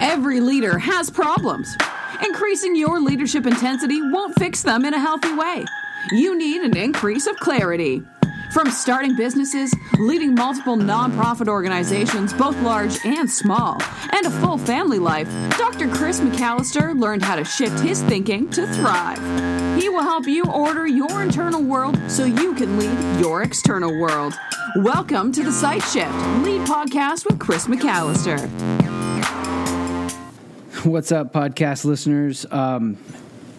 Every leader has problems. Increasing your leadership intensity won't fix them in a healthy way. You need an increase of clarity. From starting businesses, leading multiple nonprofit organizations, both large and small, and a full family life, Dr. Chris McAlister learned how to shift his thinking to thrive. He will help you order your internal world so you can lead your external world. Welcome to the Sight Shift Lead Podcast with Chris McAlister. What's up, podcast listeners? Um,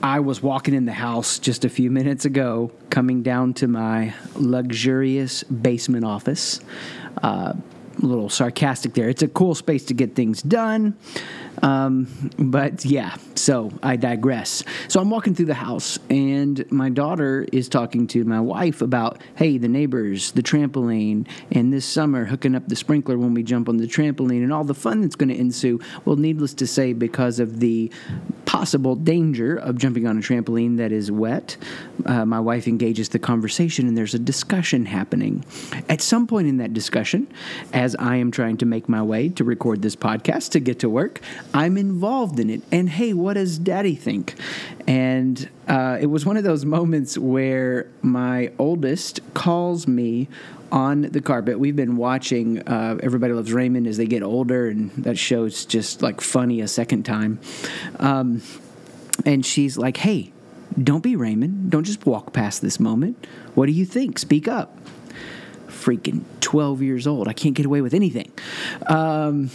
I was walking in the house just a few minutes ago, coming down to my luxurious basement office. Uh, a little sarcastic there. It's a cool space to get things done. Um, but yeah, so I digress. So I'm walking through the house, and my daughter is talking to my wife about, hey, the neighbors, the trampoline, and this summer hooking up the sprinkler when we jump on the trampoline, and all the fun that's going to ensue. Well, needless to say, because of the possible danger of jumping on a trampoline that is wet, uh, my wife engages the conversation, and there's a discussion happening. At some point in that discussion, as I am trying to make my way to record this podcast to get to work, I'm involved in it. And hey, what does daddy think? And uh, it was one of those moments where my oldest calls me on the carpet. We've been watching uh, Everybody Loves Raymond as they get older, and that show's just like funny a second time. Um, and she's like, hey, don't be Raymond. Don't just walk past this moment. What do you think? Speak up. Freaking 12 years old. I can't get away with anything. Um,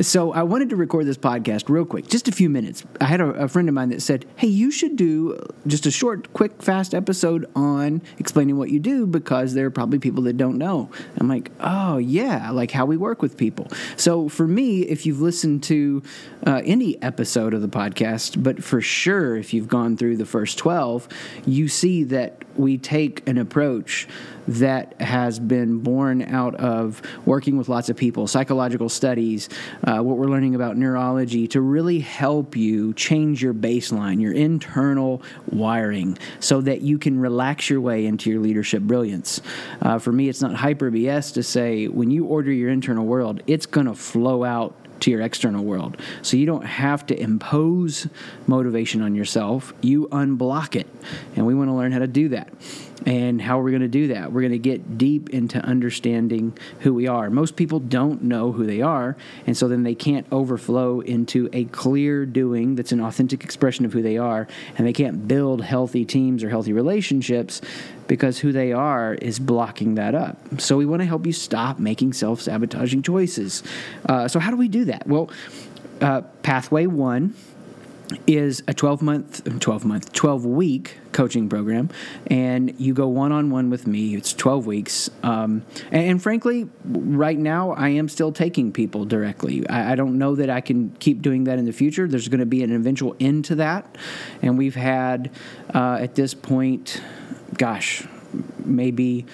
so I wanted to record this podcast real quick, just a few minutes. I had a, a, friend of mine that said, "Hey, you should do just a short, quick, fast episode on explaining what you do because there are probably people that don't know." I'm like, "Oh yeah, like how we work with people." So for me, if you've listened to uh, any episode of the podcast, but for sure if you've gone through the first twelve, you see that we take an approach that has been born out of working with lots of people, psychological studies, uh, what we're learning about neurology to really help you change your baseline, your internal wiring, so that you can relax your way into your leadership brilliance. Uh, for me, it's not hyper BS to say when you order your internal world, it's going to flow out to your external world. So you don't have to impose motivation on yourself, you unblock it. And we want to learn how to do that. And how we're going to do that? We're going to get deep into understanding who we are. Most people don't know who they are, and so then they can't overflow into a clear doing that's an authentic expression of who they are, and they can't build healthy teams or healthy relationships because who they are is blocking that up. So we want to help you stop making self sabotaging choices. Uh, so, how do we do that? Well, uh, pathway one is a 12 month 12 month 12 week coaching program and you go one on one with me it's 12 weeks um, and, and, frankly right now i am still taking people directly I, I don't know that i can keep doing that in the future there's going to be an eventual end to that and we've had uh, at this point gosh maybe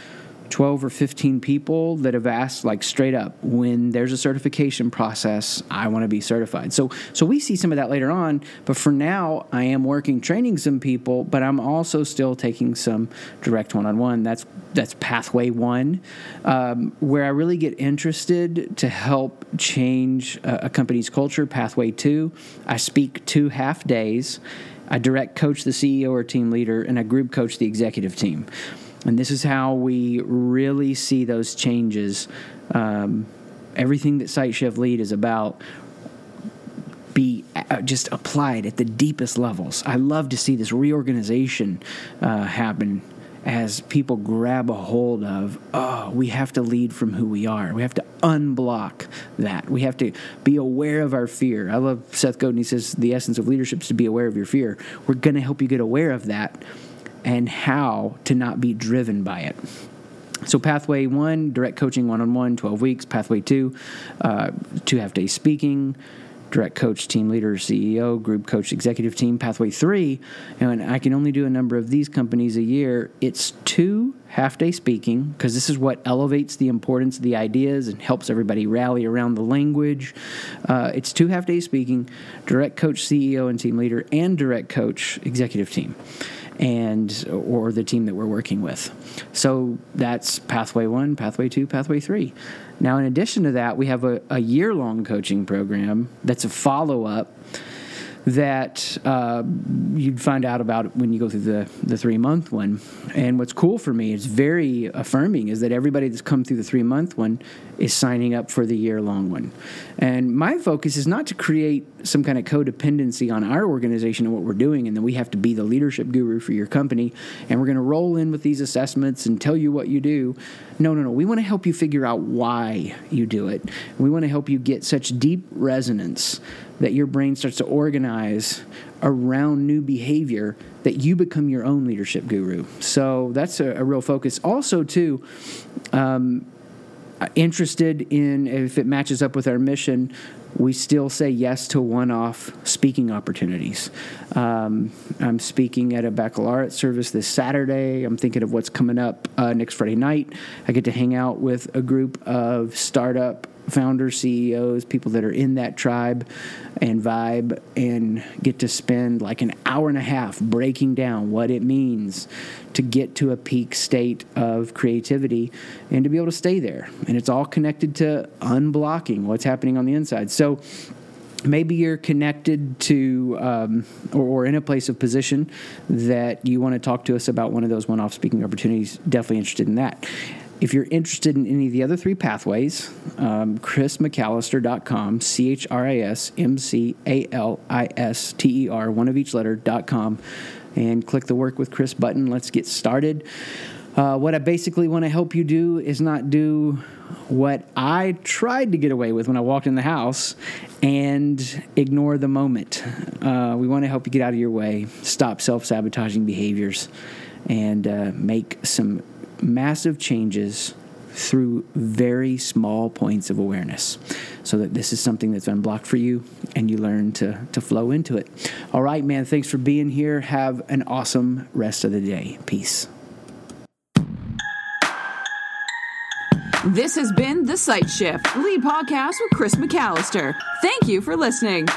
12 or 15 people that have asked like straight up when there's a certification process i want to be certified. So so we see some of that later on but for now i am working training some people but i'm also still taking some direct one-on-one. That's that's pathway one um, where i really get interested to help change a, a company's culture. Pathway two i speak two half days I direct coach the CEO or team leader, and I group coach the executive team. And this is how we really see those changes. Um, everything that Sight Shift Lead is about be uh, just applied at the deepest levels. I love to see this reorganization uh, happen as people grab a hold of, oh, we have to lead from who we are. We have to unblock that. We have to be aware of our fear. I love Seth Godin. He says the essence of leadership is to be aware of your fear. We're going to help you get aware of that and how to not be driven by it. So, pathway one, direct coaching one on one, 12 weeks. Pathway two, uh, two half days speaking. Direct coach, team leader, CEO, group coach, executive team. Pathway three, and I can only do a number of these companies a year. It's two half day speaking because this is what elevates the importance of the ideas and helps everybody rally around the language. Uh, it's two half days speaking, direct coach, CEO, and team leader, and direct coach, executive team. And or the team that we're working with. So that's pathway one, pathway two, pathway three. Now, in addition to that, we have a, a year long coaching program that's a follow up that uh, you'd find out about when you go through the, the three month one. And what's cool for me, it's very affirming, is that everybody that's come through the three month one is signing up for the year long one. And my focus is not to create some kind of codependency on our organization and what we're doing, and then we have to be the leadership guru for your company, and we're going to roll in with these assessments and tell you what you do. No, no, no. We want to help you figure out why you do it. We want to help you get such deep resonance that your brain starts to organize around new behavior that you become your own leadership guru. So that's a, a real focus. Also, too, um, interested in if it matches up with our mission we still say yes to one off speaking opportunities. Um, I'm speaking at a baccalaureate service this Saturday. I'm thinking of what's coming up uh, next Friday night. I get to hang out with a group of startup founders, CEOs, people that are in that tribe and vibe, and get to spend like an hour and a half breaking down what it means to get to a peak state of creativity and to be able to stay there. And it's all connected to unblocking what's happening on the inside. So, maybe you're connected to um, or, or, in a place of position that you want to talk to us about one of those one-off speaking opportunities definitely interested in that if you're interested in any of the other three pathways, um, chrismcalister.com, C H R I S M C A L I S T E R, one of each letter.com, and click the Work with Chris button. Let's get started. Uh, what I basically want to help you do is not do what I tried to get away with when I walked in the house and ignore the moment. Uh, we want to help you get out of your way, stop self sabotaging behaviors, and uh, make some massive changes through very small points of awareness so that this is something that's unblocked for you and you learn to, to flow into it. All right, man, thanks for being here. Have an awesome rest of the day. Peace. This has been The Sight Shift, lead podcast with Chris McAlister. Thank you for listening.